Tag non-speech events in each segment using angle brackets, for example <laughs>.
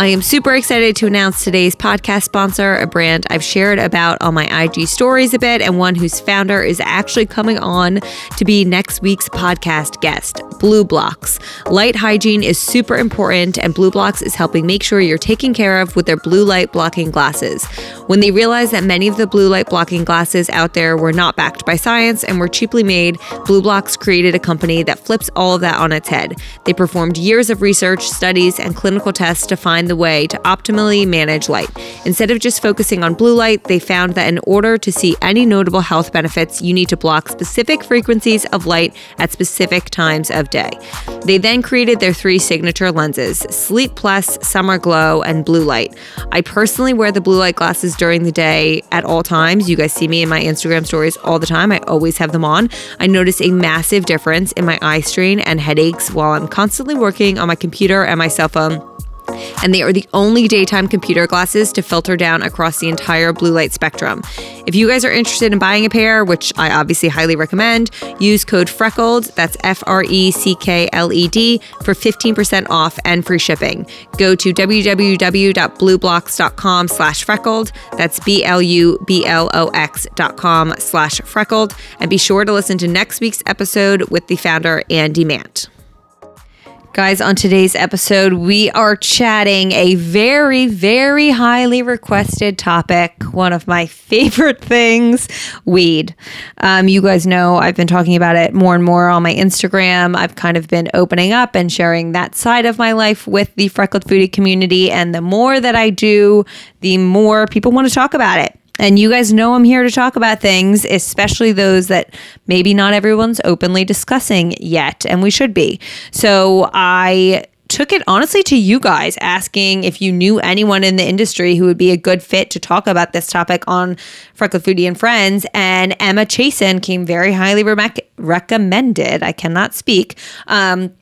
I am super excited to announce today's podcast sponsor, a brand I've shared about on my IG stories a bit, and one whose founder is actually coming on to be next week's podcast guest, BluBlox. Light hygiene is super important, and BluBlox is helping make sure you're taken care of with their blue light blocking glasses. When they realized that many of the blue light blocking glasses out there were not backed by science and were cheaply made, BluBlox created a company that flips all of that on its head. They performed years of research, studies, and clinical tests to find the way to optimally manage light. Instead of just focusing on blue light, they found that in order to see any notable health benefits, you need to block specific frequencies of light at specific times of day. They then created their three signature lenses Sleep Plus, SummerGlo, and BluLite. I personally wear the blue light glasses during the day at all times. You guys see me in my Instagram stories all the time. I always have them on. I notice a massive difference in my eye strain and headaches while I'm constantly working on my computer and my cell phone and they are the only daytime computer glasses to filter down across the entire blue light spectrum. If you guys are interested in buying a pair, which I obviously highly recommend, use code FRECKLED, that's F R E C K L E D, for 15% off and free shipping. Go to www.blublox.com slash freckled, that's B L U B L O X dot com slash freckled, and be sure to listen to next week's episode with the founder, Andy Mant. Guys, on today's episode, we are chatting a very, very highly requested topic. One of my <laughs> favorite things weed. Um, you guys know I've been talking about it more and more on my Instagram. I've kind of been opening up and sharing that side of my life with the Freckled Foodie community. And the more that I do, the more people want to talk about it. And you guys know I'm here to talk about things, especially those that maybe not everyone's openly discussing yet, and we should be. So I took it honestly to you guys asking if you knew anyone in the industry who would be a good fit to talk about this topic on Freckled Foodie and Friends. And Emma Chasen came very highly re- recommended. I cannot speak. Um,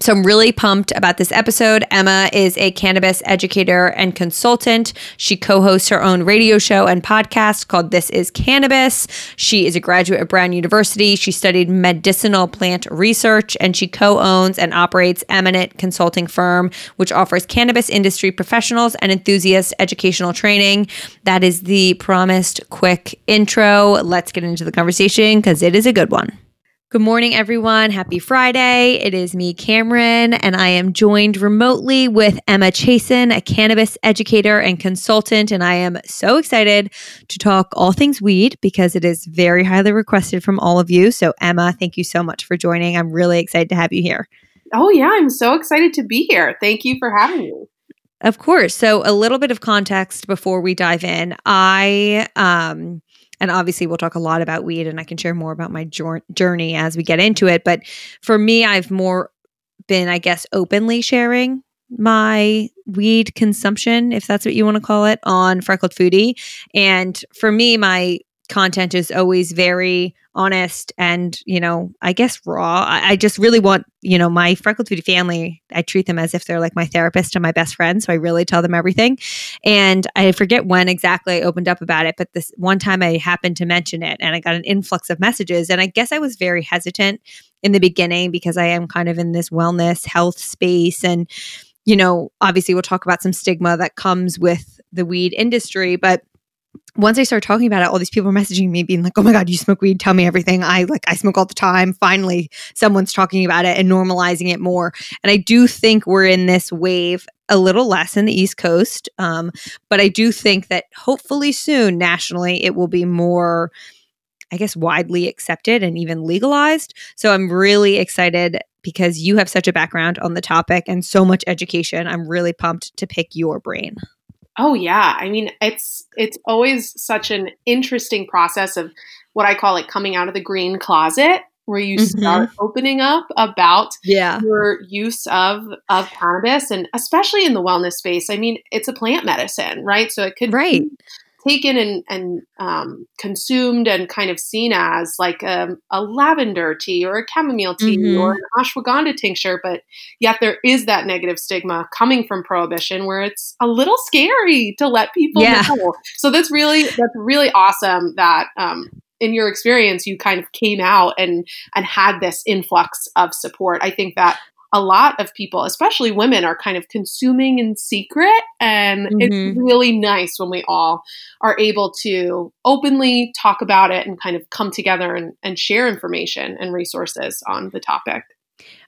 so I'm really pumped about this episode. Emma is a cannabis educator and consultant. She co-hosts her own radio show and podcast called This is Cannabis. She is a graduate of Brown University. She studied medicinal plant research and she co-owns and operates Eminent Consulting Firm, which offers cannabis industry professionals and enthusiasts educational training. That is the promised quick intro. Let's get into the conversation because it is a good one. Good morning, everyone. Happy Friday. It is me, Cameron, and I am joined remotely with Emma Chasen, a cannabis educator and consultant. And I am so excited to talk all things weed because it is very highly requested from all of you. So, Emma, thank you so much for joining. I'm really excited to have you here. Oh, yeah. I'm so excited to be here. Thank you for having me. Of course. So, a little bit of context before we dive in. I, um, and obviously we'll talk a lot about weed and I can share more about my journey as we get into it. But for me, I've more been, I guess, openly sharing my weed consumption, if that's what you want to call it, on Freckled Foodie. And for me, my content is always very honest and you know i guess raw. I, I, just really want you know my freckled foodie family i treat them as if they're like my therapist and my best friend so i really tell them everything. And i forget when exactly i opened up about it but this one time i happened to mention it and i got an influx of messages and i guess i was very hesitant in the beginning because i am kind of in this wellness health space and you know obviously we'll talk about some stigma that comes with the weed industry but once I started talking about it, all these people were messaging me being like, "Oh my god, you smoke weed? Tell me everything." I like I smoke all the time. Finally, someone's talking about it and normalizing it more. And I do think we're in this wave a little less in the East Coast, um, but I do think that hopefully soon nationally it will be more. I guess widely accepted and even legalized. So I'm really excited because you have such a background on the topic and so much education. I'm really pumped to pick your brain. Oh yeah, I mean it's it's always such an interesting process of what I call like coming out of the green closet where you mm-hmm. start opening up about yeah. your use of of cannabis and especially in the wellness space. I mean, it's a plant medicine, right? So it could right. Taken and, and um, consumed and kind of seen as like a, um, a lavender tea or a chamomile tea mm-hmm. or an ashwagandha tincture, but yet there is that negative stigma coming from prohibition where it's a little scary to let people yeah. know. So that's really that's really awesome that um, in your experience you kind of came out and and had this influx of support. I think that a lot of people, especially women, are kind of consuming in secret. And mm-hmm. it's really nice when we all are able to openly talk about it and kind of come together and, and share information and resources on the topic.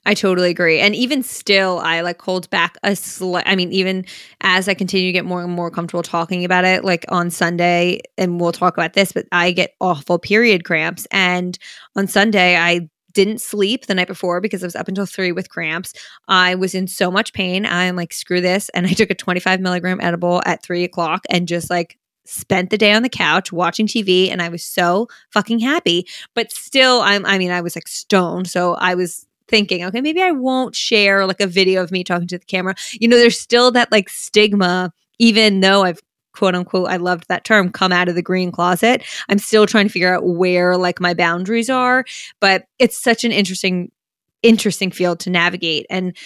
I totally agree. And even still, I like hold back a slight. I mean, even as I continue to get more and more comfortable talking about it, like on Sunday, and we'll talk about this, but I get awful period cramps. And on Sunday, I didn't sleep the night before because I was up until three with cramps. I was in so much pain. I'm like, screw this. And I took a 25 milligram edible at three o'clock and just like spent the day on the couch watching TV and I was so fucking happy. But still, I'm I mean, I was like stoned. So I was thinking, okay, maybe I won't share like a video of me talking to the camera. You know, there's still that like stigma, even though I've quote unquote, I loved that term, come out of the green closet. I'm still trying to figure out where like my boundaries are, but it's such an interesting, interesting field to navigate. And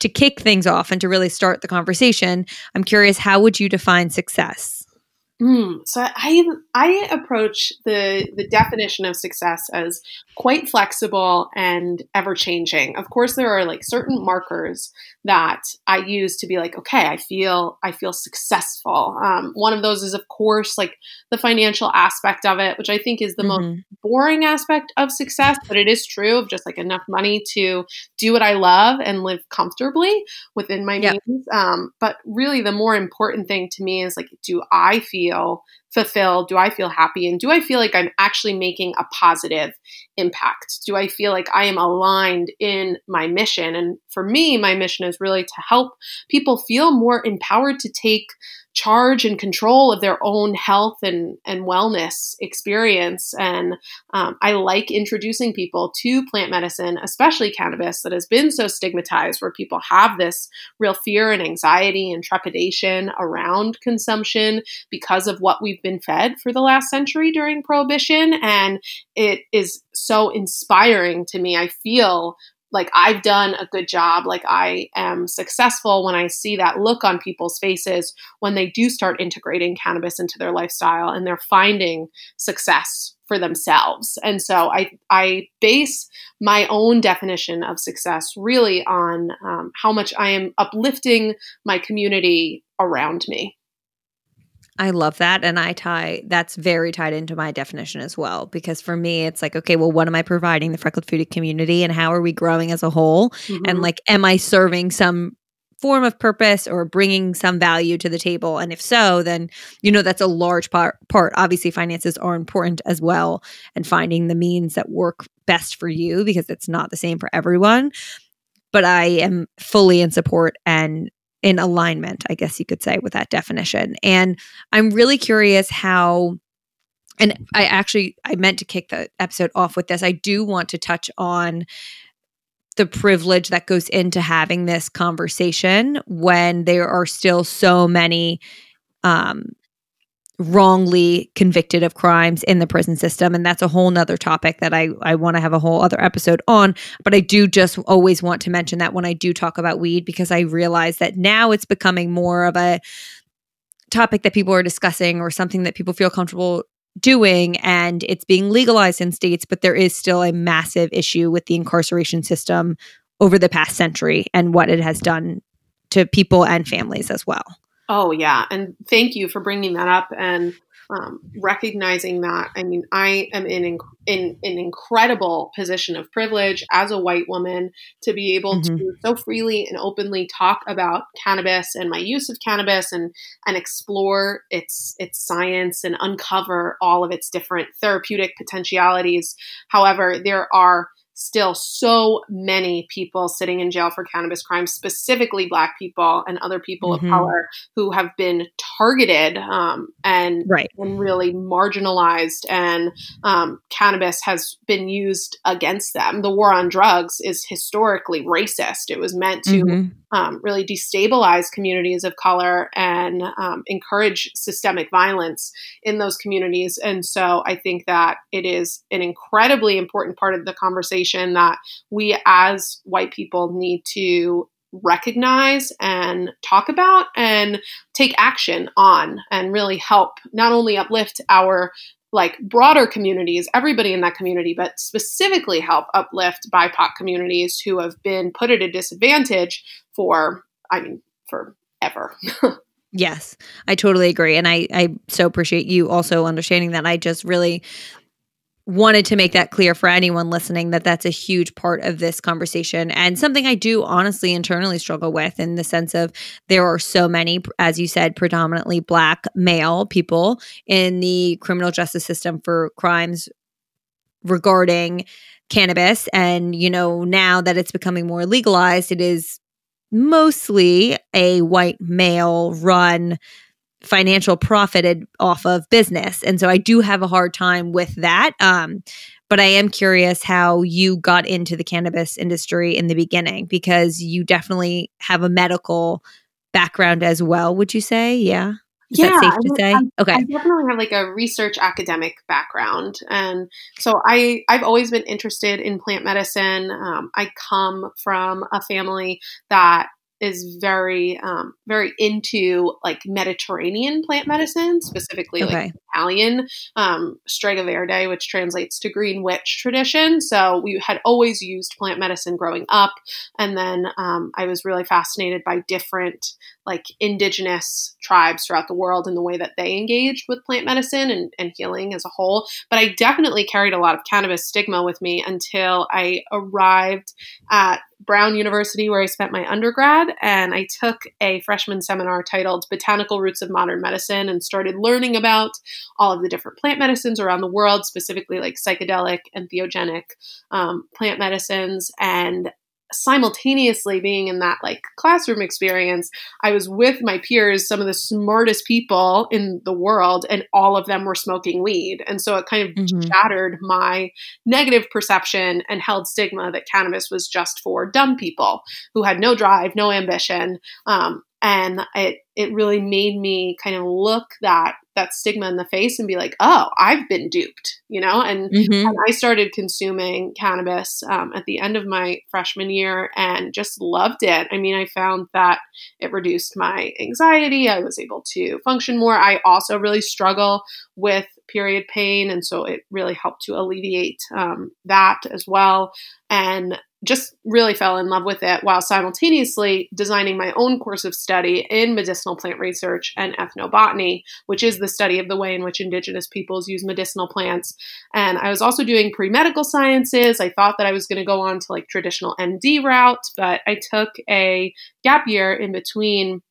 to kick things off and to really start the conversation, I'm curious, how would you define success? Mm, so I I approach the the definition of success as quite flexible and ever changing. Of course, there are like certain markers that I use to be like, okay, I feel I feel successful. Um, one of those is, of course, like the financial aspect of it, which I think is the mm-hmm. most boring aspect of success, but it is true of just like enough money to do what I love and live comfortably within my yep. means. Um, but really, the more important thing to me is like, do I feel feel fulfilled? Do I feel happy? And do I feel like I'm actually making a positive impact? Do I feel like I am aligned in my mission? And for me, my mission is really to help people feel more empowered to take charge and control of their own health and, and wellness experience. And um, I like introducing people to plant medicine, especially cannabis, that has been so stigmatized, where people have this real fear and anxiety and trepidation around consumption because of what we've been fed for the last century during Prohibition. And it is so inspiring to me. I feel like I've done a good job, like I am successful when I see that look on people's faces when they do start integrating cannabis into their lifestyle and they're finding success for themselves. And so I I base my own definition of success really on um, how much I am uplifting my community around me. I love that. And I tie that's very tied into my definition as well. Because for me, it's like, okay, well, what am I providing the freckled foodie community and how are we growing as a whole? Mm-hmm. And like, am I serving some form of purpose or bringing some value to the table? And if so, then, you know, that's a large part. part. Obviously, finances are important as well and finding the means that work best for you because it's not the same for everyone. But I am fully in support and in alignment, I guess you could say, with that definition. And I'm really curious how and I actually I meant to kick the episode off with this. I do want to touch on the privilege that goes into having this conversation when there are still so many um, wrongly convicted of crimes in the prison system. And that's a whole nother topic that i i want to have a whole other episode on. But i do just always want to mention that when i do talk about weed because i realize that now it's becoming more of a topic that people are discussing or something that people feel comfortable doing and it's being legalized in states but there is still a massive issue with the incarceration system over the past century and what it has done to people and families as well Oh yeah, and thank you for bringing that up and um, recognizing that. I mean, I am in, in an incredible position of privilege as a white woman to be able mm-hmm. to so freely and openly talk about cannabis and my use of cannabis and and explore its its science and uncover all of its different therapeutic potentialities. However, there are still so many people sitting in jail for cannabis crimes, specifically Black people and other people mm-hmm. of color who have been targeted um, and, right. and really marginalized, and um, cannabis has been used against them. The war on drugs is historically racist. It was meant to mm-hmm. Um, really destabilize communities of color and um, encourage systemic violence in those communities. And so I think that it is an incredibly important part of the conversation that we as white people need to recognize and talk about and take action on and really help not only uplift our like broader communities, everybody in that community, but specifically help uplift BIPOC communities who have been put at a disadvantage for, I mean, forever. <laughs> Yes, I totally agree. And I, I so appreciate you also understanding that. I just really wanted to make that clear for anyone listening that that's a huge part of this conversation and something I do honestly internally struggle with in the sense of there are so many, as you said, predominantly black male people in the criminal justice system for crimes regarding cannabis. And, you know, now that it's becoming more legalized, it is mostly a white male run financial profited off of business. And so I do have a hard time with that. Um, but I am curious how you got into the cannabis industry in the beginning because you definitely have a medical background as well, would you say? Yeah. Is yeah, safe to say? I, okay. I definitely have like a research academic background, and so I I've always been interested in plant medicine. Um, I come from a family that is very um, very into like Mediterranean plant medicine, specifically okay. like Italian um, Strega Verde, which translates to green witch tradition. So we had always used plant medicine growing up, and then um, I was really fascinated by different like indigenous tribes throughout the world and the way that they engaged with plant medicine and, and healing as a whole. But I definitely carried a lot of cannabis stigma with me until I arrived at Brown University, where I spent my undergrad, and I took a freshman seminar titled Botanical Roots of Modern Medicine and started learning about all of the different plant medicines around the world, specifically like psychedelic and theogenic um, plant medicines. And simultaneously being in that like classroom experience i was with my peers some of the smartest people in the world and all of them were smoking weed and so it kind of mm-hmm. shattered my negative perception and held stigma that cannabis was just for dumb people who had no drive no ambition um, and it it really made me kind of look that that stigma in the face and be like oh i've been duped you know? And, mm-hmm. and i started consuming cannabis um, at the end of my freshman year and just loved it. I mean i found that it reduced my anxiety. I was able to function more. I also really struggle with period pain and so it really helped to alleviate um, that as well. And just really fell in love with it while simultaneously designing my own course of study in medicinal plant research and ethnobotany, which is the study of the way in which indigenous peoples use medicinal plants. And I was also doing pre medical sciences. I thought that I was going to go on to like traditional MD route, but I took a gap year in between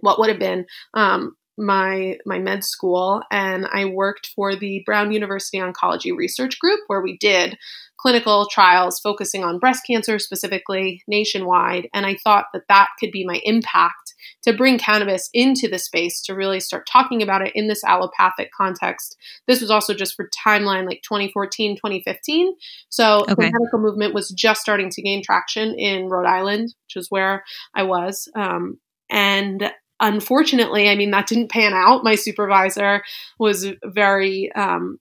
what would have been um, my my med school and I worked for the Brown University Oncology Research Group where we did clinical trials focusing on breast cancer specifically nationwide and I thought that that could be my impact to bring cannabis into the space to really start talking about it in this allopathic context. This was also just for timeline like 2014, 2015. So okay. the medical movement was just starting to gain traction in Rhode Island, which is where I was. Um, and unfortunately, I mean, that didn't pan out. My supervisor was very, um,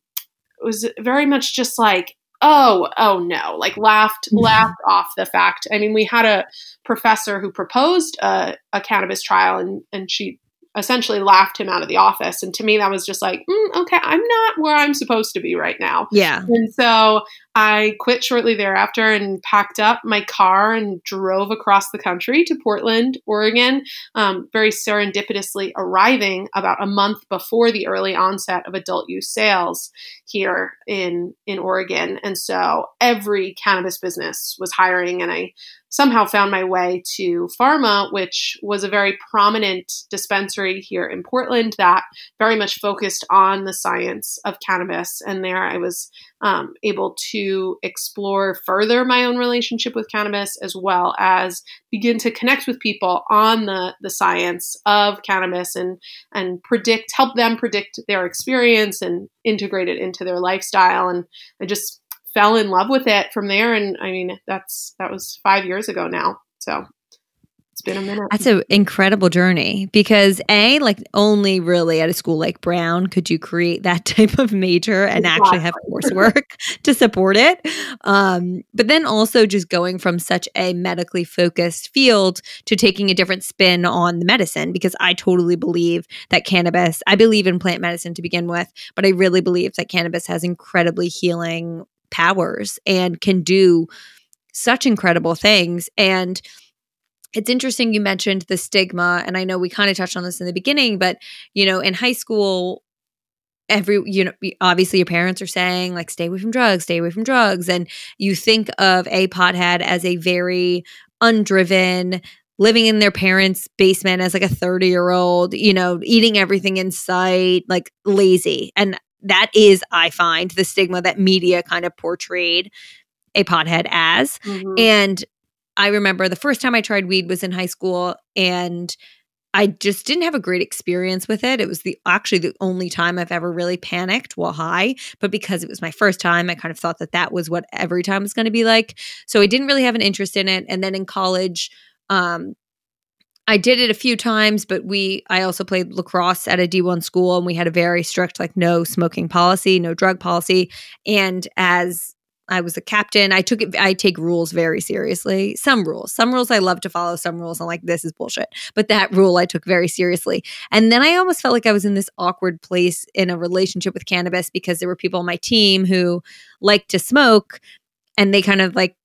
was very much just like, oh, oh no, like laughed, mm-hmm. laughed off the fact. I mean, we had a professor who proposed a, a cannabis trial and, and she essentially laughed him out of the office. And to me, that was just like, mm, okay, I'm not where I'm supposed to be right now. Yeah. And so I quit shortly thereafter and packed up my car and drove across the country to Portland, Oregon, um, very serendipitously arriving about a month before the early onset of adult use sales here in in Oregon. And so every cannabis business was hiring, and I somehow found my way to Farma, which was a very prominent dispensary here in Portland that very much focused on the science of cannabis. And there I was um, able to explore further my own relationship with cannabis as well as begin to connect with people on the, the science of cannabis and, and predict, help them predict their experience and integrate it into their lifestyle. And I just fell in love with it from there. And I mean, that's that was five years ago now. So it's been a minute. That's an incredible journey because a like only really at a school like Brown could you create that <laughs> type of major and exactly. actually have coursework <laughs> to support it. Um, but then also just going from such a medically focused field to taking a different spin on the medicine because I totally believe that cannabis. I believe in plant medicine to begin with, but I really believe that cannabis has incredibly healing powers and can do such incredible things and it's interesting you mentioned the stigma and i know we kind of touched on this in the beginning but you know in high school every you know obviously your parents are saying like stay away from drugs stay away from drugs and you think of a pothead as a very undriven living in their parents basement as like a 30 year old you know eating everything in sight like lazy and that is i find the stigma that media kind of portrayed a pothead as mm-hmm. and I remember the first time I tried weed was in high school and I just didn't have a great experience with it. It was the actually the only time I've ever really panicked while high, but because it was my first time, I kind of thought that that was what every time was going to be like. So I didn't really have an interest in it. And then in college, um, I did it a few times, but we I also played lacrosse at a D1 school and we had a very strict like no smoking policy, no drug policy. And as I was a captain. I took it, I take rules very seriously. Some rules, some rules I love to follow, some rules I'm like, this is bullshit. But that rule I took very seriously. And then I almost felt like I was in this awkward place in a relationship with cannabis because there were people on my team who liked to smoke and they kind of like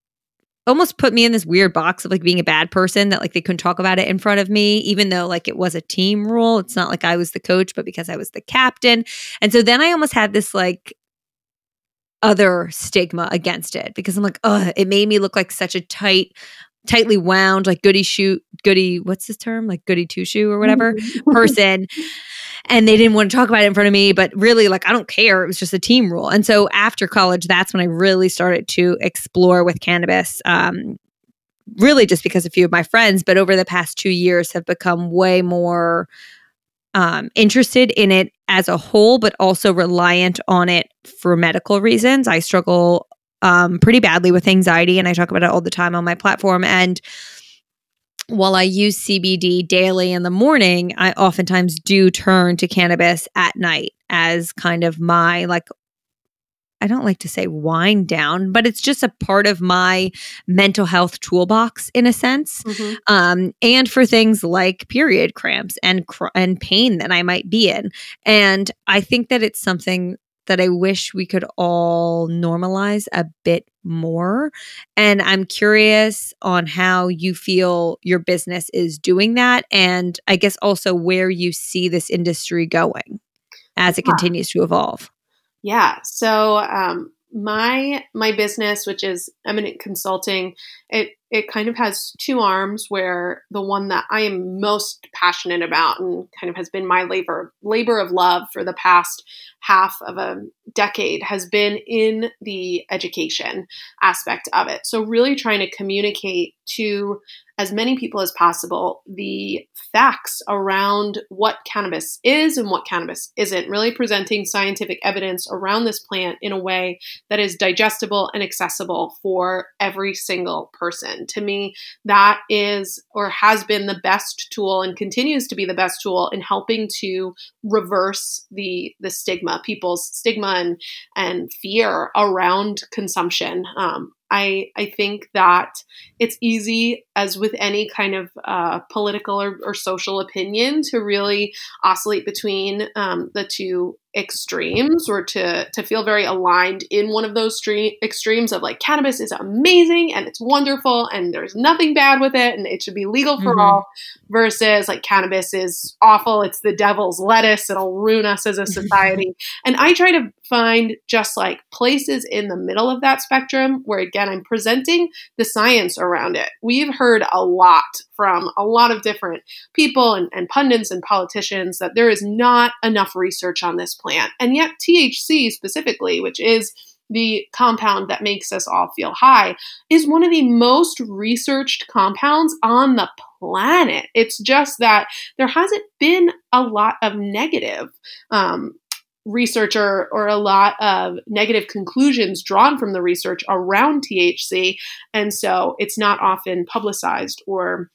almost put me in this weird box of like being a bad person that like they couldn't talk about it in front of me even though like it was a team rule it's not like i was the coach but because i was the captain and so then i almost had this like other stigma against it because I'm like, oh, it made me look like such a tight, tightly wound, like goody shoe, goody, what's this term? Like goody two shoe or whatever person. And they didn't want to talk about it in front of me, but really, like, I don't care. It was just a team rule. And so after college, that's when I really started to explore with cannabis. Um, really just because a few of my friends, but over the past two years have become way more um, interested in it as a whole, but also reliant on it for medical reasons. I struggle um, pretty badly with anxiety, and I talk about it all the time on my platform. And while I use CBD daily in the morning, I oftentimes do turn to cannabis at night as kind of my like I don't like to say wind down, but it's just a part of my mental health toolbox in a sense. Mm-hmm. Um, and for things like period cramps and cr- and pain that I might be in. And I think that it's something that I wish we could all normalize a bit more. And I'm curious on how you feel your business is doing that. And I guess also where you see this industry going as it yeah. continues to evolve. Yeah. So um, my my business, which is Eminent Consulting, it it kind of has two arms. Where the one that I am most passionate about and kind of has been my labor labor of love for the past half of a decade has been in the education aspect of it. So really trying to communicate to as many people as possible the facts around what cannabis is and what cannabis isn't, really presenting scientific evidence around this plant in a way that is digestible and accessible for every single person. To me, that is or has been the best tool and continues to be the best tool in helping to reverse the the stigma, people's stigma and and fear around consumption. Um, I, I think that it's easy, as with any kind of uh, political or, or, social opinion, to really oscillate between um, the two extremes or to to feel very aligned in one of those stream, extremes of like cannabis is amazing and it's wonderful and there's nothing bad with it and it should be legal for mm-hmm. all versus like cannabis is awful it's the devil's lettuce it'll ruin us as a society <laughs> and i try to find just like places in the middle of that spectrum where again i'm presenting the science around it we've heard a lot from a lot of different people and, and pundits and politicians that there is not enough research on this plant. And yet, THC specifically, which is the compound that makes us all feel high, is one of the most researched compounds on the planet. It's just that there hasn't been a lot of negative um, research or, or a lot of negative conclusions drawn from the research around THC. And so it's not often publicized or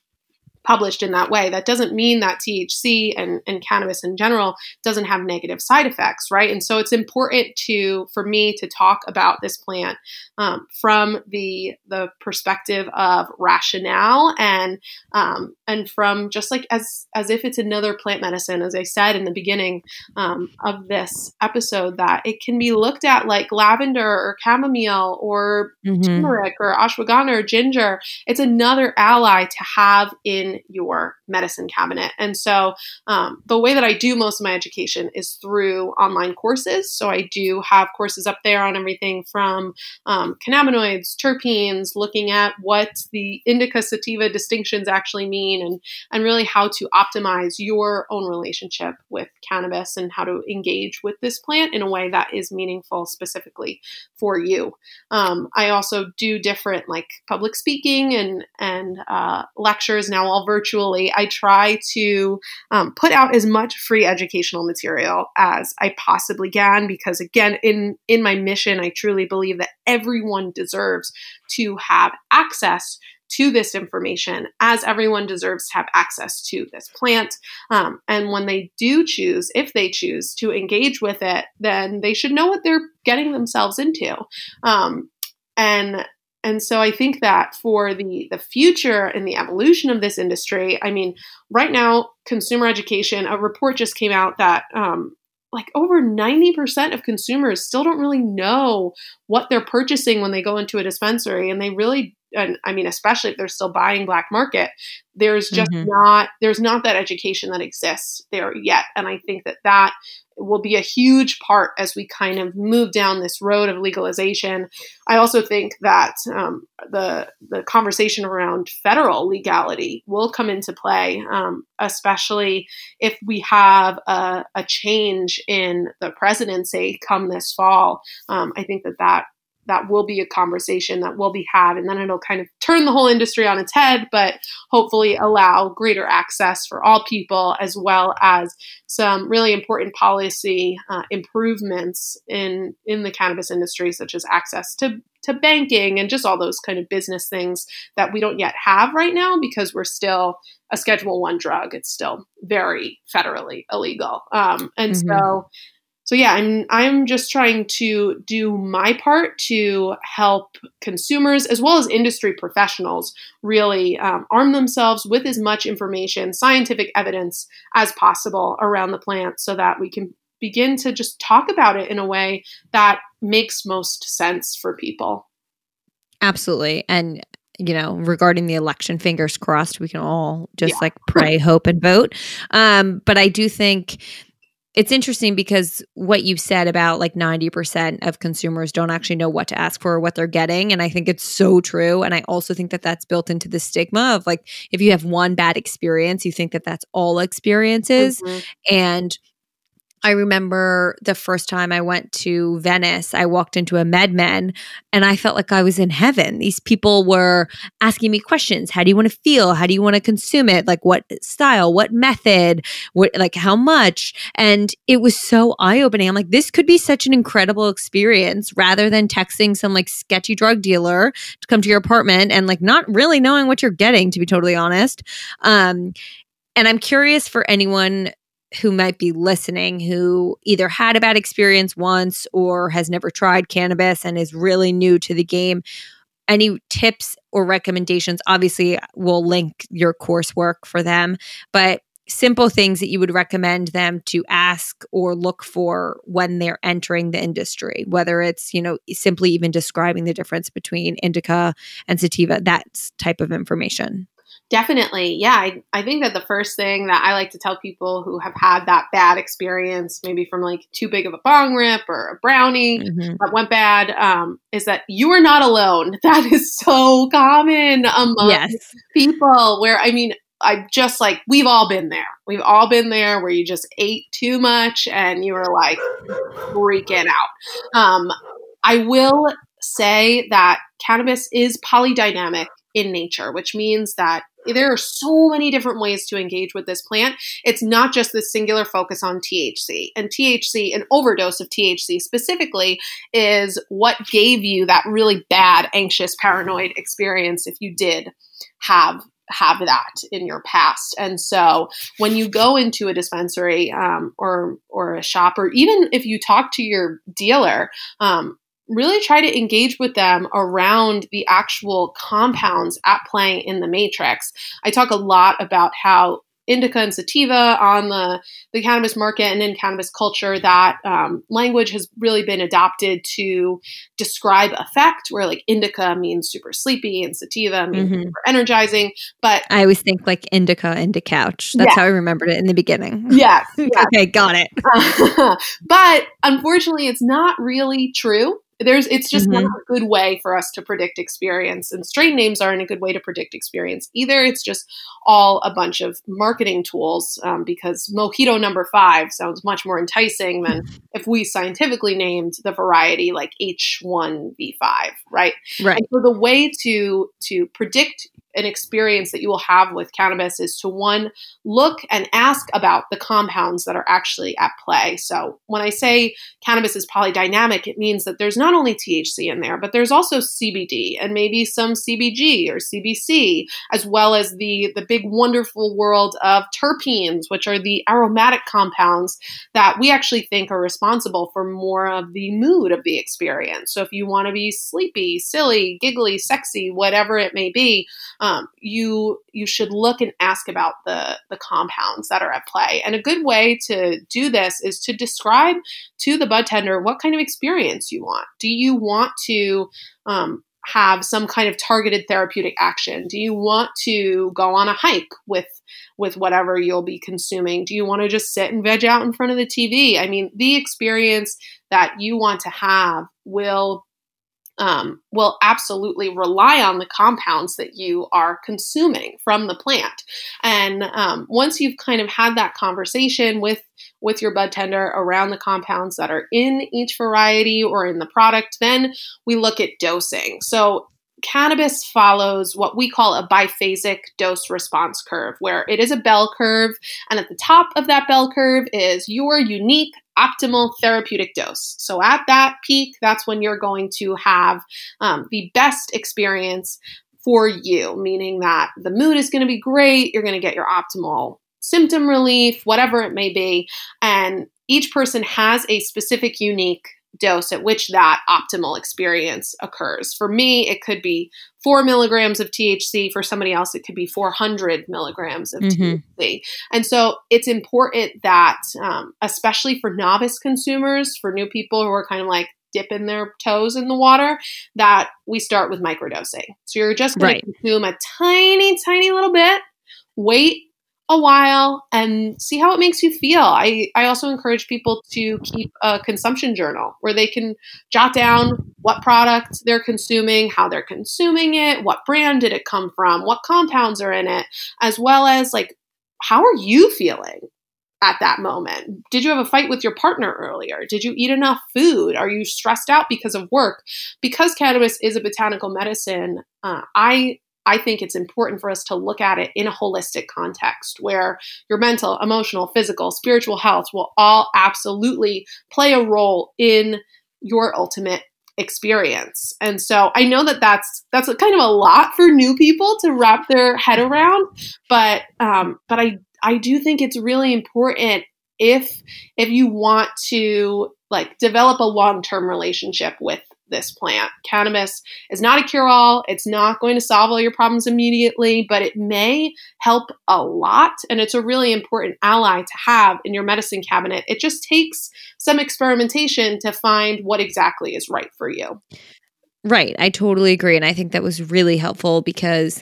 published in that way. That doesn't mean that THC and, and cannabis in general doesn't have negative side effects, right? And so it's important to for me to talk about this plant um, from the the perspective of rationale and um, and from just like as as if it's another plant medicine, as I said in the beginning um, of this episode, that it can be looked at like lavender or chamomile or mm-hmm. turmeric or ashwagandha or ginger. It's another ally to have in your medicine cabinet. And so um, the way that I do most of my education is through online courses. So I do have courses up there on everything from um, cannabinoids, terpenes, looking at what the indica sativa distinctions actually mean, and and really how to optimize your own relationship with cannabis and how to engage with this plant in a way that is meaningful specifically for you. Um, I also do different like public speaking and and uh, lectures now all virtually, I try to um, put out as much free educational material as I possibly can because, again, in in my mission, I truly believe that everyone deserves to have access to this information as everyone deserves to have access to this plant. Um, and when they do choose, if they choose to engage with it, then they should know what they're getting themselves into. Um, and and so I think that for the the future and the evolution of this industry, I mean, right now, consumer education, a report just came out that um, like over 90% of consumers still don't really know what they're purchasing when they go into a dispensary and they really and I mean especially if they're still buying black market there's just mm-hmm. not there's not that education that exists there yet and I think that that will be a huge part as we kind of move down this road of legalization. I also think that um, the the conversation around federal legality will come into play, um, especially if we have a, a, change in the presidency come this fall. Um, I think that that that will be a conversation that will be had and then it'll kind of turn the whole industry on its head but hopefully allow greater access for all people as well as some really important policy uh, improvements in in the cannabis industry such as access to to banking and just all those kind of business things that we don't yet have right now because we're still a schedule one drug it's still very federally illegal um, and mm-hmm. so so yeah, I'm I'm just trying to do my part to help consumers as well as industry professionals really um, arm themselves with as much information, scientific evidence as possible around the plant, so that we can begin to just talk about it in a way that makes most sense for people. Absolutely, and you know, regarding the election, fingers crossed, we can all just yeah. like pray, hope, and vote. Um, but I do think it's interesting because what you said about like 90% of consumers don't actually know what to ask for or what they're getting. And I think it's so true. And I also think that that's built into the stigma of like, if you have one bad experience, you think that that's all experiences. Mm-hmm. And I remember the first time I went to Venice, I walked into a MedMen and I felt like I was in heaven. These people were asking me questions. How do you want to feel? How do you want to consume it? Like what style, what method, what like how much? And it was so eye-opening. I'm like this could be such an incredible experience rather than texting some like sketchy drug dealer to come to your apartment and like not really knowing what you're getting to be totally honest. Um and I'm curious for anyone who might be listening who either had a bad experience once or has never tried cannabis and is really new to the game. Any tips or recommendations? Obviously we'll link your coursework for them but simple things that you would recommend them to ask or look for when they're entering the industry whether it's you know simply even describing the difference between indica and sativa that type of information Definitely. Yeah. I, I think that the first thing that I like to tell people who have had that bad experience, maybe from like too big of a bong rip or a brownie mm-hmm. that went bad, um, is that you are not alone. <laughs> That is so common among yes. people where, I mean, I just like, we've all been there. We've all been there where you just ate too much and you were like freaking out. Um, I will say that cannabis is polydynamic in nature, which means that there are so many different ways to engage with this plant. It's not just this singular focus on THC. And THC, an overdose of THC specifically, is what gave you that really bad, anxious, paranoid experience if you did have have that in your past. And so when you go into a dispensary um, or or a shop, or even if you talk to your dealer, um, really try to engage with them around the actual compounds at play in the matrix. I talk a lot about how indica and sativa on the, the cannabis market and in cannabis culture that um, language has really been adopted to describe effect where like indica means super sleepy and sativa means mm-hmm. super energizing but i always think like indica indica couch that's yeah. how i remembered it in the beginning yes, <laughs> yes. okay got it <laughs> but unfortunately it's not really true there's it's just mm-hmm. not a good way for us to predict experience and strain names aren't a good way to predict experience either. It's just all a bunch of marketing tools um, because mojito number five sounds much more enticing than <laughs> if we scientifically named the variety like h1v5 right? Right. And so the way to to predict an experience that you will have with cannabis is to one look and ask about the compounds that are actually at play. So when I say cannabis is polydynamic, it means that there's not only THC in there, but there's also CBD and maybe some CBG or CBC, as well as the the big wonderful world of terpenes, which are the aromatic compounds that we actually think are responsible for more of the mood of the experience. So if you want to be sleepy, silly, giggly, sexy, whatever it may be, um, you you should look and ask about the the compounds that are at play. And a good way to do this is to describe to the bud tender what kind of experience you want. Do you want to um, have some kind of targeted therapeutic action? Do you want to go on a hike with with whatever you'll be consuming? Do you want to just sit and veg out in front of the TV? I mean, the experience that you want to have will um, will absolutely rely on the compounds that you are consuming from the plant. And um, once you've kind of had that conversation with with your bud tender around the compounds that are in each variety or in the product, then we look at dosing. So cannabis follows what we call a biphasic dose response curve, where it is a bell curve, and at the top of that bell curve is your unique optimal therapeutic dose. So at that peak, that's when you're going to have um, the best experience for you, meaning that the mood is going to be great, you're going to get your optimal symptom relief, whatever it may be. And each person has a specific, unique dose at which that optimal experience occurs. For me, it could be four milligrams of THC. For somebody else, it could be 400 milligrams of mm-hmm. THC. And so it's important that, um, especially for novice consumers, for new people who are kind of like, dipping their toes in the water that we start with microdosing. So you're just going right. to consume a tiny, tiny little bit, wait a while and see how it makes you feel. I, I also encourage people to keep a consumption journal where they can jot down what product they're consuming, how they're consuming it, what brand did it come from, what compounds are in it, as well as like how are you feeling at that moment? Did you have a fight with your partner earlier? Did you eat enough food? Are you stressed out because of work? Because cannabis is a botanical medicine, uh, I I think it's important for us to look at it in a holistic context where your mental, emotional, physical, spiritual health will all absolutely play a role in your ultimate experience. And so I know that that's that's kind of a lot for new people to wrap their head around, but um, but I I do think it's really important if if you want to like develop a long-term relationship with this plant. Cannabis is not a cure all, it's not going to solve all your problems immediately, but it may help a lot. And it's a really important ally to have in your medicine cabinet. It just takes some experimentation to find what exactly is right for you. Right. I totally agree. And I think that was really helpful because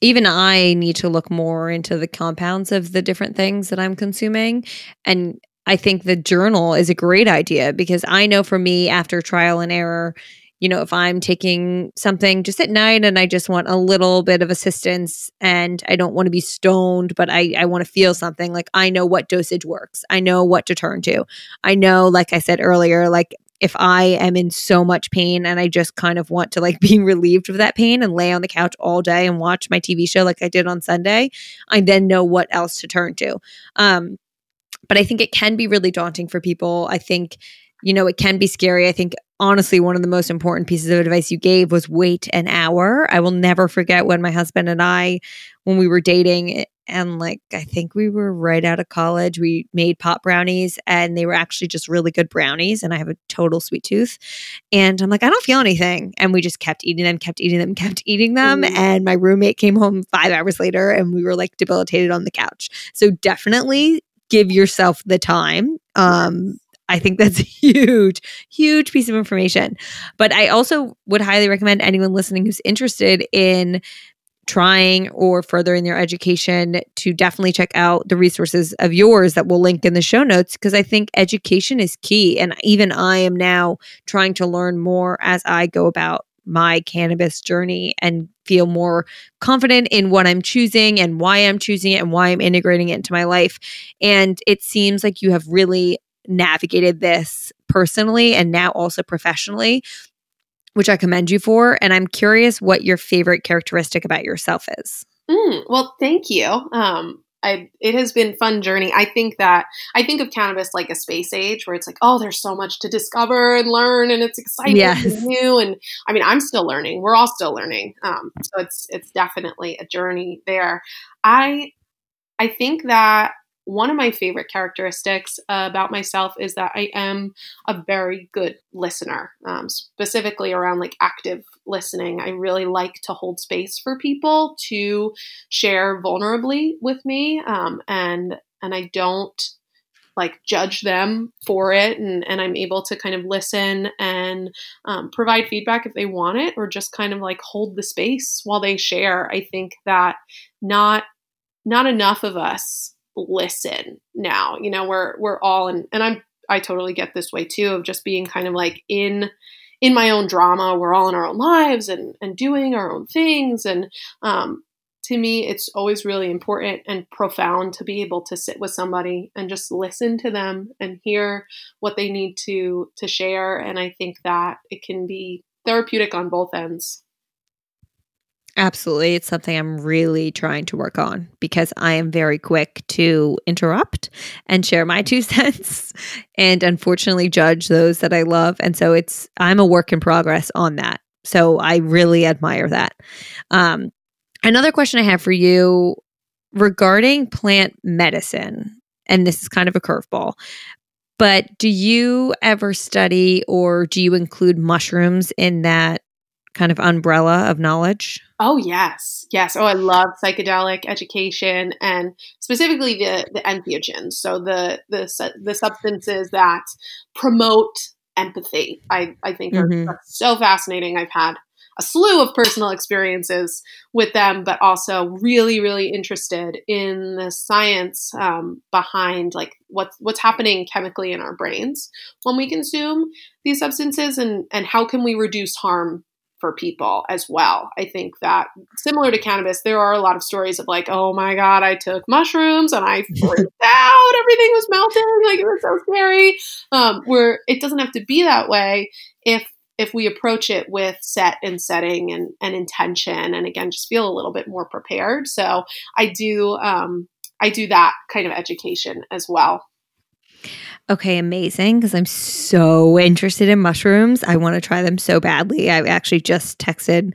even I need to look more into the compounds of the different things that I'm consuming. And I think the journal is a great idea because I know for me, after trial and error, you know, if I'm taking something just at night and I just want a little bit of assistance and I don't want to be stoned, but I, I want to feel something, like I know what dosage works. I know what to turn to. I know, like I said earlier, like if I am in so much pain and I just kind of want to like <laughs> be relieved of that pain and lay on the couch all day and watch my TV show like I did on Sunday, I then know what else to turn to. Um, but I think it can be really daunting for people. I think you know, it can be scary. I think honestly, one of the most important pieces of advice you gave was wait an hour. I will never forget when my husband and I, when we were dating, and like I think we were right out of college, we made pot brownies and they were actually just really good brownies. And I have a total sweet tooth. And I'm like, I don't feel anything. And we just kept eating them, kept eating them, kept eating them. Mm-hmm. And my roommate came home five hours later and we were like debilitated on the couch. So definitely give yourself the time. Um, I think that's a <laughs> huge, huge piece of information. But I also would highly recommend anyone listening who's interested in trying or furthering their education to definitely check out the resources of yours that we'll link in the show notes because I think education is key. And even I am now trying to learn more as I go about my cannabis journey and feel more confident in what I'm choosing and why I'm choosing it and why I'm integrating it into my life. And it seems like you have really navigated this personally and now also professionally, which I commend you for. And I'm curious what your favorite characteristic about yourself is. Mm, well, thank you. Um, I, it has been fun journey. I think that I think of cannabis like a space age where it's like, oh, there's so much to discover and learn, and it's exciting yes. and new. And I mean, I'm still learning. We're all still learning. Um, so it's it's definitely a journey there. I I think that one of my favorite characteristics uh, about myself is that I am a very good listener, um, specifically around like active listening. I really like to hold space for people to share vulnerably with me, um, and and I don't like judge them for it and, and i'm able to kind of listen and um, provide feedback if they want it or just kind of like hold the space while they share i think that not not enough of us listen now. You know, we're we're all in and I'm I totally get this way too of just being kind of like in in my own drama. We're all in our own lives and and doing our own things. And um, to me, it's always really important and profound to be able to sit with somebody and just listen to them and hear what they need to to share. And I think that it can be therapeutic on both ends. Absolutely. It's something I'm really trying to work on because I am very quick to interrupt and share my <laughs> two cents and unfortunately judge those that I love. And so it's, I'm a work in progress on that. So I really admire that. Um, another question I have for you regarding plant medicine, and this is kind of a curveball, but do you ever study or do you include mushrooms in that kind of umbrella of knowledge? Oh yes, yes. Oh, I love psychedelic education and specifically the the entheogens. So the the the substances that promote empathy. I I think mm-hmm. are so fascinating. I've had a slew of personal experiences with them, but also really, really interested in the science um, behind like what's what's happening chemically in our brains when we consume these substances, and and how can we reduce harm for people as well. I think that similar to cannabis, there are a lot of stories of like, oh my God, I took mushrooms and I <laughs> freaked out. Everything was melting. Like it was so scary. Um, where it doesn't have to be that way if if we approach it with set and setting and, and intention and again just feel a little bit more prepared. So I do um, I do that kind of education as well. Okay, amazing. Because I'm so interested in mushrooms. I want to try them so badly. I actually just texted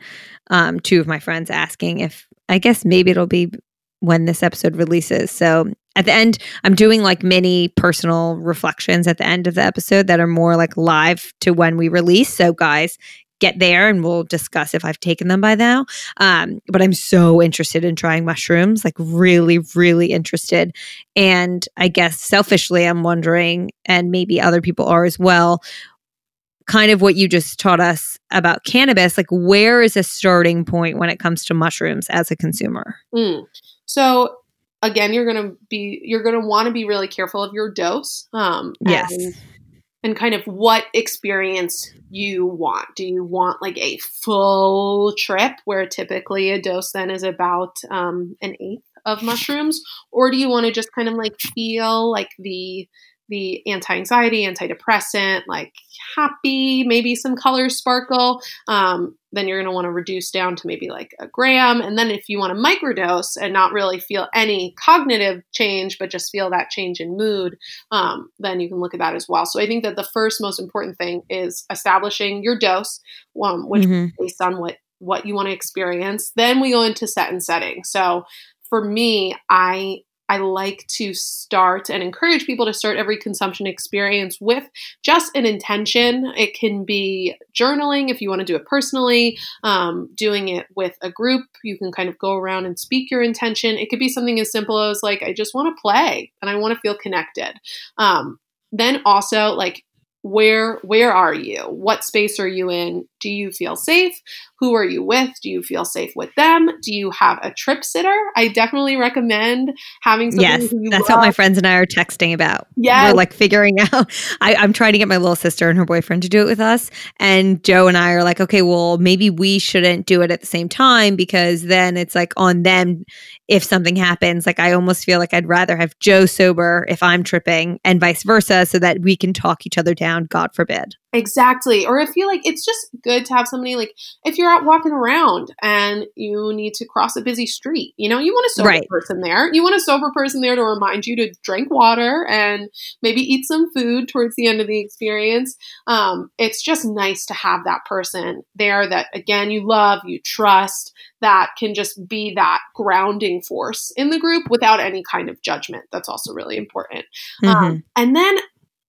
um, two of my friends asking if I guess maybe it'll be when this episode releases. So at the end, I'm doing like mini personal reflections at the end of the episode that are more like live to when we release. So, guys, get there and we'll discuss if I've taken them by now. Um, but I'm so interested in trying mushrooms, like really, really interested. And I guess selfishly, I'm wondering, and maybe other people are as well, kind of what you just taught us about cannabis. Like, where is a starting point when it comes to mushrooms as a consumer? Mm. So, again, you're going to be, you're going to want to be really careful of your dose. Um, yes. And, and kind of what experience you want. Do you want like a full trip where typically a dose then is about um, an eighth of mushrooms, or do you want to just kind of like feel like the the anti-anxiety, antidepressant, like happy, maybe some colors sparkle, um, then you're going to want to reduce down to maybe like a gram. And then if you want to microdose and not really feel any cognitive change, but just feel that change in mood, um, then you can look at that as well. So I think that the first most important thing is establishing your dose, um, which mm-hmm. based on what what you want to experience. Then we go into set and setting. So for me, I I like to start and encourage people to start every consumption experience with just an intention. It can be journaling if you want to do it personally, um, doing it with a group. You can kind of go around and speak your intention. It could be something as simple as, like, I just want to play and I want to feel connected. Um, then also, like, where where are you what space are you in do you feel safe? Who are you with? Do you feel safe with them? Do you have a trip sitter? I definitely recommend having yes that's love. what my friends and i are texting about. Yeah we're like figuring <laughs> out I, i'm trying to get my little sister and her boyfriend to do it with us and joe and i are like okay well maybe we shouldn't do it at the same time because then it's like on them if something happens. Like i almost feel like i'd rather have joe sober if i'm tripping and vice versa so that we can talk each other down god forbid Exactly. Or if you like it's just good to have somebody like if you're out walking around and you need to cross a busy street, you know, you want a sober right. person there. You want a sober person there to remind you to drink water and maybe eat some food towards the end of the experience. Um, it's just nice to have that person there that again you love, you trust, that can just be that grounding force in the group without any kind of judgment. That's also really important. Um, mm-hmm. Um, and then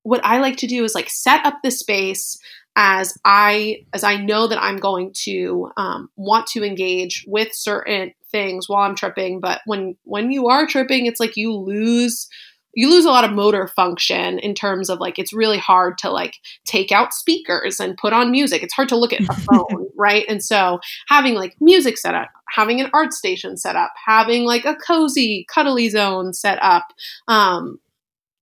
what I like to do is like set up the space as I as I know that I'm going to um, want to engage with certain things while I'm tripping. But when when you are tripping, it's like you lose you lose a lot of motor function in terms of like it's really hard to like take out speakers and put on music. It's hard to look at a <laughs> phone, right? And so having like music set up, having an art station set up, having like a cozy, cuddly zone set up, um,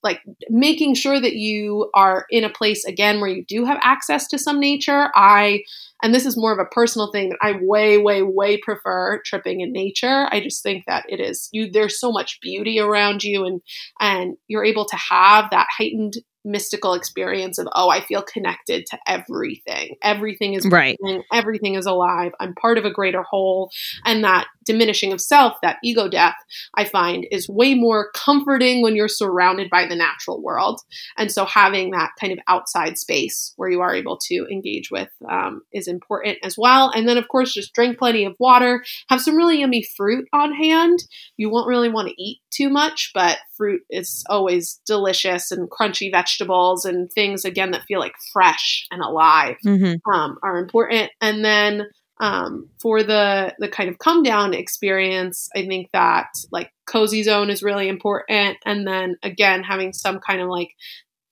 like making sure that you are in a place again where you do have access to some nature. I and this is more of a personal thing that I way way way prefer tripping in nature. I just think that it is you there's so much beauty around you and and you're able to have that heightened mystical experience of oh i feel connected to everything. Everything is right. everything is alive. I'm part of a greater whole. And that diminishing of self that ego death i find is way more comforting when you're surrounded by the natural world. And so having that kind of outside space where you are able to engage with um, is important as well. And then of course just drink plenty of water. Have some really yummy fruit on hand. You won't really want to eat too much but fruit is always delicious and crunchy vegetables and things again that feel like fresh and alive mm-hmm. um, are important and then um, for the the kind of come down experience i think that like cozy zone is really important and then again having some kind of like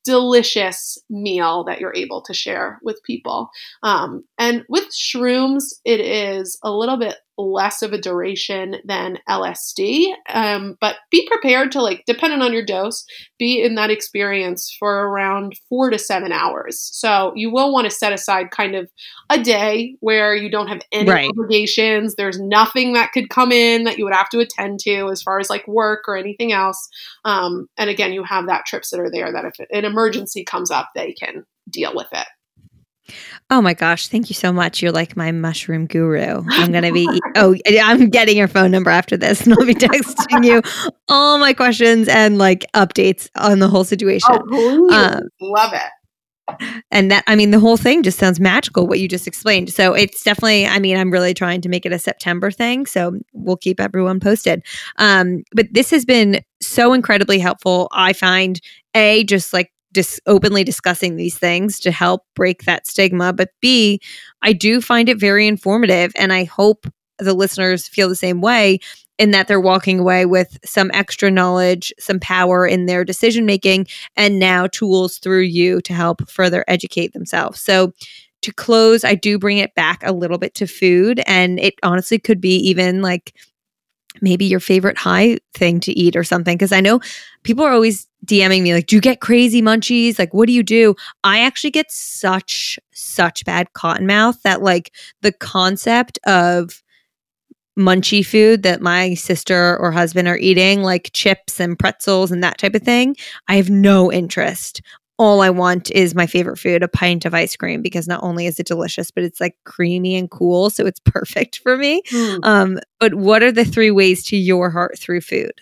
delicious meal that you're able to share with people. Um, and with shrooms, it is a little bit less of a duration than LSD. Um, but be prepared to, like, depending on your dose, be in that experience for around four to seven hours. So you will want to set aside kind of a day where you don't have any right. obligations. There's nothing that could come in that you would have to attend to as far as like work or anything else. Um, and again, you have that trip sitter there that if an emergency comes up, they can deal with it. Oh my gosh, thank you so much. You're like my mushroom guru. <laughs> I'm going to be, oh, I'm getting your phone number after this and I'll be texting you all my questions and like updates on the whole situation. Oh, um, love it and that i mean the whole thing just sounds magical what you just explained so it's definitely i mean i'm really trying to make it a september thing so we'll keep everyone posted um but this has been so incredibly helpful i find a just like dis- openly discussing these things to help break that stigma. But B, I do find it very informative. And I hope the listeners feel the same way in that they're walking away with some extra knowledge, some power in their decision making, and now tools through you to help further educate themselves. So, to close, I do bring it back a little bit to food, and it honestly could be even like maybe your favorite high thing to eat or something. Cause I know people are always DMing me, like, do you get crazy munchies? Like, what do you do? I actually get such, such bad cotton mouth that, like, the concept of munchy food that my sister or husband are eating, like chips and pretzels and that type of thing, I have no interest. All I want is my favorite food, a pint of ice cream, because not only is it delicious, but it's like creamy and cool. So it's <laughs> perfect for me. Mm. Um, but what are the three ways to your heart through food?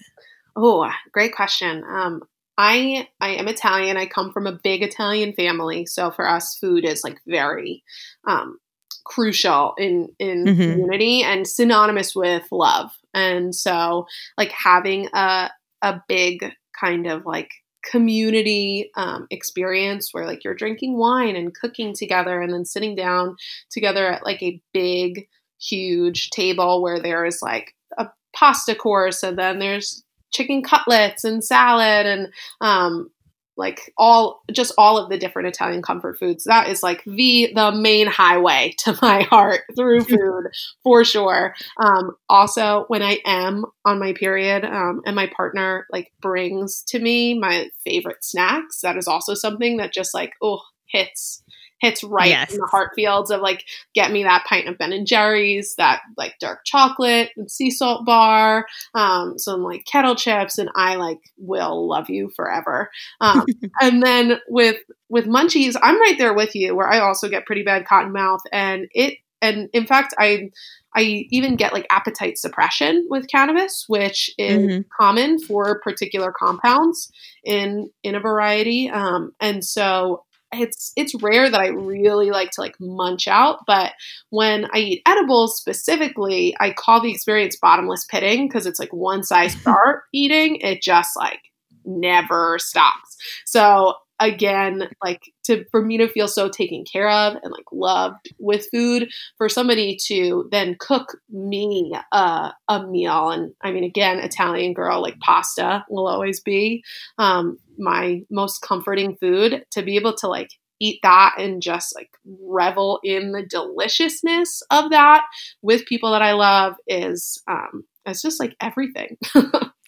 Oh, great question. Um, I I am Italian. I come from a big Italian family, so for us, food is like very um, crucial in in mm-hmm. community and synonymous with love. And so like having a a big kind of like community um, experience where like you're drinking wine and cooking together and then sitting down together at like a big huge table where there is like a pasta course and then there's chicken cutlets and salad and um, like all just all of the different Italian comfort foods. That is like the the main highway <laughs> to my heart through <laughs> food for sure. Um, also, when I am on my period um, and my partner like brings to me my favorite snacks, that is also something that just like oh hits hits right yes. in the heart fields of like get me that pint of Ben and Jerry's, that like dark chocolate and sea salt bar, um, some like kettle chips, and I like will love you forever. Um, <laughs> and then with with munchies, I'm right there with you, where I also get pretty bad cotton mouth, and it and in fact I I even get like appetite suppression with cannabis, which is mm-hmm. common for particular compounds in in a variety. Um, and so it's it's rare that I really like to like munch out, but when I eat edibles specifically, I call the experience bottomless pitting because it's like once I <laughs> start eating, it just like never stops. So again like to for me to feel so taken care of and like loved with food for somebody to then cook me uh, a meal. And i mean again italian girl like pasta will always be um, my most comforting food. To be able to like eat that and just like revel in the deliciousness of that with people that i love is um it's just like everything. <laughs>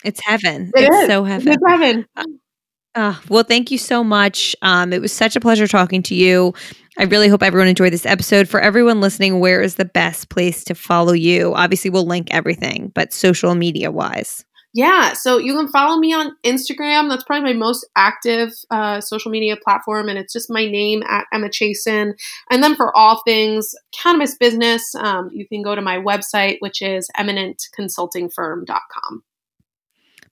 It's heaven. It it's is. so heaven. it's heaven uh, well, thank you so much. Um, it was such a pleasure talking to you. I really hope everyone enjoyed this episode. For everyone listening, where is the best place to follow you? Obviously, we'll link everything, but social media wise. Yeah, so you can follow me on Instagram. That's probably my most active uh, social media platform, and it's just my name at Emma Chasen. And then for all things cannabis business, um, you can go to my website, which is eminentconsultingfirm.com.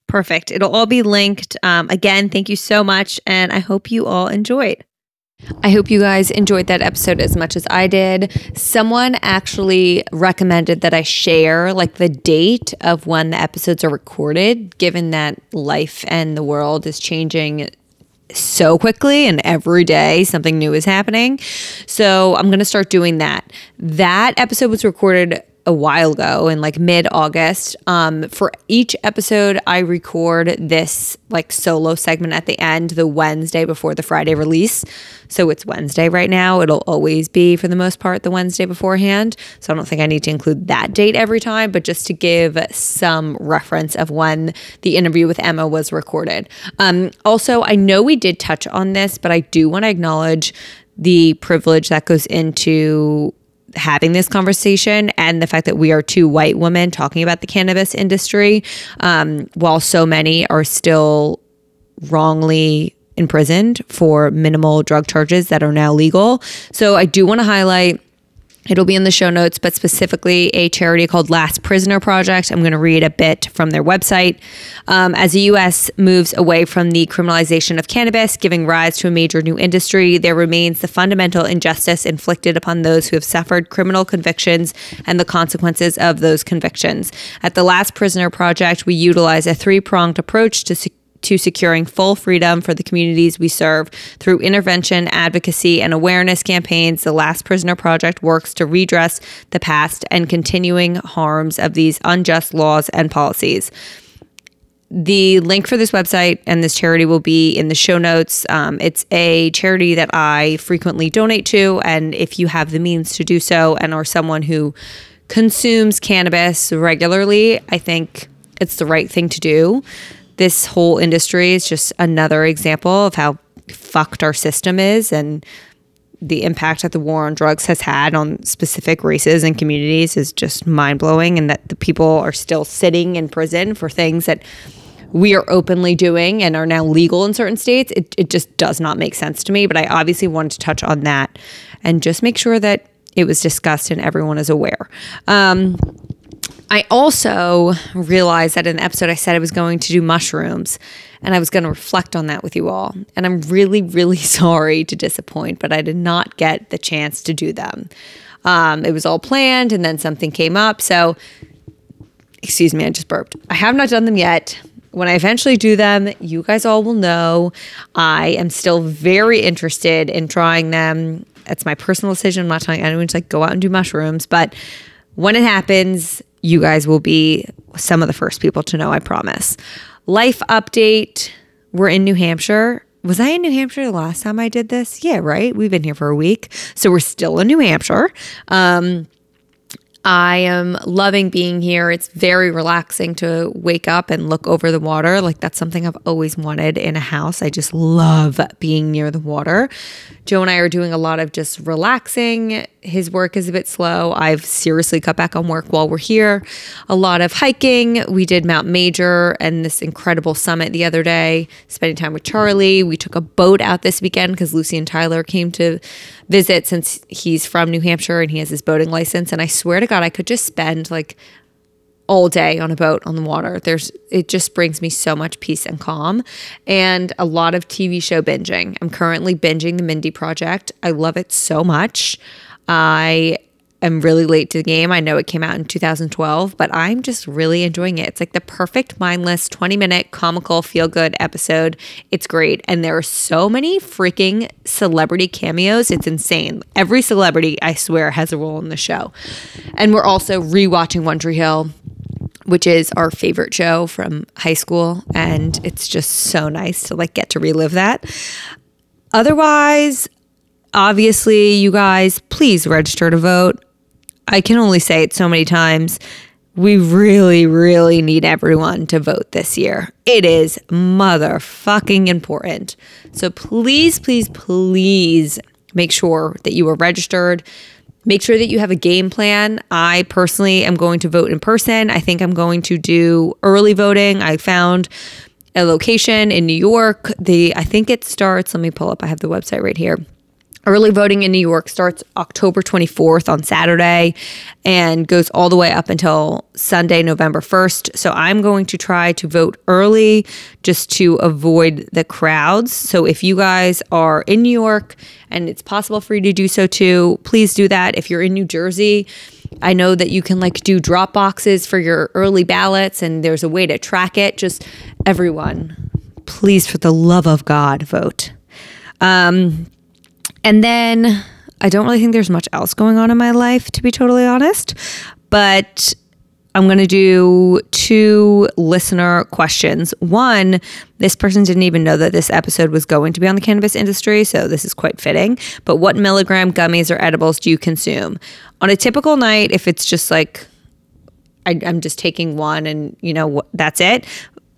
Perfect. It'll all be linked. Um, again, thank you so much. And I hope you all enjoyed. I hope you guys enjoyed that episode as much as I did. Someone actually recommended that I share like the date of when the episodes are recorded, given that life and the world is changing so quickly and every day something new is happening. So I'm going to start doing that. That episode was recorded a while ago in like mid August. Um, for each episode, I record this like solo segment at the end, the Wednesday before the Friday release. So it's Wednesday right now. It'll always be, for the most part, the Wednesday beforehand. So I don't think I need to include that date every time, but just to give some reference of when the interview with Emma was recorded. Um, also, I know we did touch on this, but I do want to acknowledge the privilege that goes into having this conversation and the fact that we are two white women talking about the cannabis industry, um, while so many are still wrongly imprisoned for minimal drug charges that are now legal. So I do want to highlight It'll be in the show notes, but specifically a charity called Last Prisoner Project. I'm going to read a bit from their website. Um, as the U.S. moves away from the criminalization of cannabis, giving rise to a major new industry, there remains the fundamental injustice inflicted upon those who have suffered criminal convictions and the consequences of those convictions. At the Last Prisoner Project, we utilize a three pronged approach to secure to securing full freedom for the communities we serve. Through intervention, advocacy, and awareness campaigns, the Last Prisoner Project works to redress the past and continuing harms of these unjust laws and policies. The link for this website and this charity will be in the show notes. Um, it's a charity that I frequently donate to, and if you have the means to do so and are someone who consumes cannabis regularly, I think it's the right thing to do this whole industry is just another example of how fucked our system is and the impact that the war on drugs has had on specific races and communities is just mind blowing, and that the people are still sitting in prison for things that we are openly doing and are now legal in certain states, it, it just does not make sense to me. But I obviously wanted to touch on that and just make sure that it was discussed and everyone is aware. Um, I also realized that in the episode I said I was going to do mushrooms and I was going to reflect on that with you all. And I'm really, really <laughs> sorry to disappoint, but I did not get the chance to do them. Um, it was all planned and then something came up. So, excuse me, I just burped. I have not done them yet when I eventually do them, you guys all will know. I am still very interested in trying them. It's my personal decision. I'm not telling anyone to like go out and do mushrooms, but when it happens, you guys will be some of the first people to know, I promise. Life update. We're in New Hampshire. Was I in New Hampshire the last time I did this? Yeah, right. We've been here for a week. So we're still in New Hampshire. Um, I am loving being here. It's very relaxing to wake up and look over the water. Like, that's something I've always wanted in a house. I just love being near the water. Joe and I are doing a lot of just relaxing. His work is a bit slow. I've seriously cut back on work while we're here. A lot of hiking. We did Mount Major and this incredible summit the other day, spending time with Charlie. We took a boat out this weekend because Lucy and Tyler came to visit since he's from New Hampshire and he has his boating license. And I swear to God, I could just spend like all day on a boat on the water. There's it just brings me so much peace and calm and a lot of TV show binging. I'm currently binging the Mindy Project. I love it so much. I am really late to the game. I know it came out in 2012, but I'm just really enjoying it. It's like the perfect mindless 20 minute comical feel good episode. It's great. And there are so many freaking celebrity cameos. It's insane. Every celebrity, I swear, has a role in the show. And we're also rewatching One Tree Hill which is our favorite show from high school and it's just so nice to like get to relive that. Otherwise, obviously, you guys, please register to vote. I can only say it so many times. We really, really need everyone to vote this year. It is motherfucking important. So please, please, please make sure that you are registered. Make sure that you have a game plan. I personally am going to vote in person. I think I'm going to do early voting. I found a location in New York. The I think it starts, let me pull up. I have the website right here. Early voting in New York starts October 24th on Saturday and goes all the way up until Sunday, November 1st. So I'm going to try to vote early just to avoid the crowds. So if you guys are in New York and it's possible for you to do so too, please do that. If you're in New Jersey, I know that you can like do drop boxes for your early ballots and there's a way to track it. Just everyone, please, for the love of God, vote. Um, and then I don't really think there's much else going on in my life, to be totally honest. But I'm going to do two listener questions. One, this person didn't even know that this episode was going to be on the cannabis industry, so this is quite fitting. But what milligram gummies or edibles do you consume? On a typical night, if it's just like I, am just taking one and you know that's it,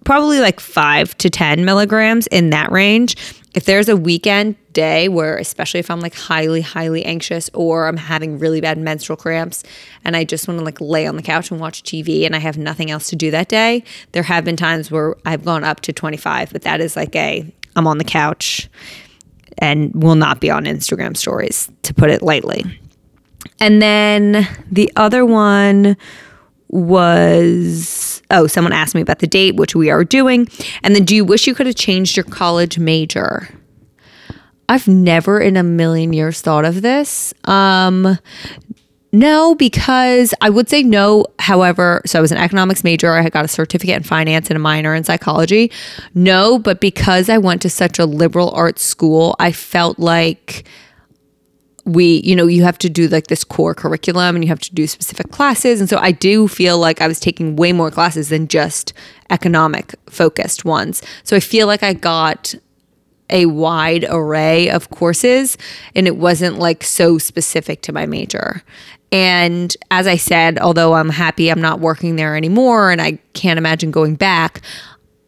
probably like five to 10 milligrams in that range. If there's a weekend day where, especially if I'm like highly, highly anxious or I'm having really bad menstrual cramps and I just want to like lay on the couch and watch TV and I have nothing else to do that day, there have been times where I've gone up to 25, but that is like a I'm on the couch and will not be on Instagram stories, to put it lightly. And then the other one was oh, someone asked me about the date, which we are doing. And then, do you wish you could have changed your college major? I've never in a million years thought of this. Um, no, because I would say no. However, so I was an economics major. I had got a certificate in finance and a minor in psychology. No, but because I went to such a liberal arts school, I felt like we, you know, you have to do like this core curriculum and you have to do specific classes. And so I do feel like I was taking way more classes than just economic focused ones. So I feel like I got a wide array of courses and it wasn't like so specific to my major. And as I said, although I'm happy I'm not working there anymore and I can't imagine going back,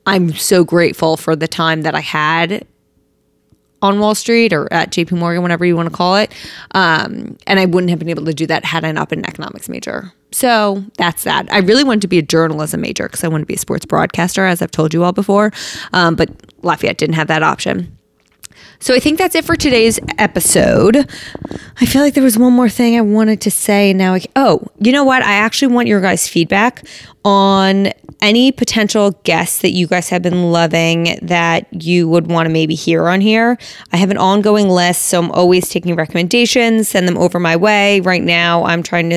I'm so grateful for the time that I had on Wall Street or at JP Morgan, whatever you want to call it. Um, and I wouldn't have been able to do that had I not been an economics major. So that's that. I really wanted to be a journalism major because I wanted to be a sports broadcaster, as I've told you all before. Um, but Lafayette didn't have that option. So I think that's it for today's episode. I feel like there was one more thing I wanted to say. Now, I, oh, you know what? I actually want your guys' feedback on any potential guests that you guys have been loving that you would want to maybe hear on here. I have an ongoing list, so I'm always taking recommendations, send them over my way. Right now, I'm trying to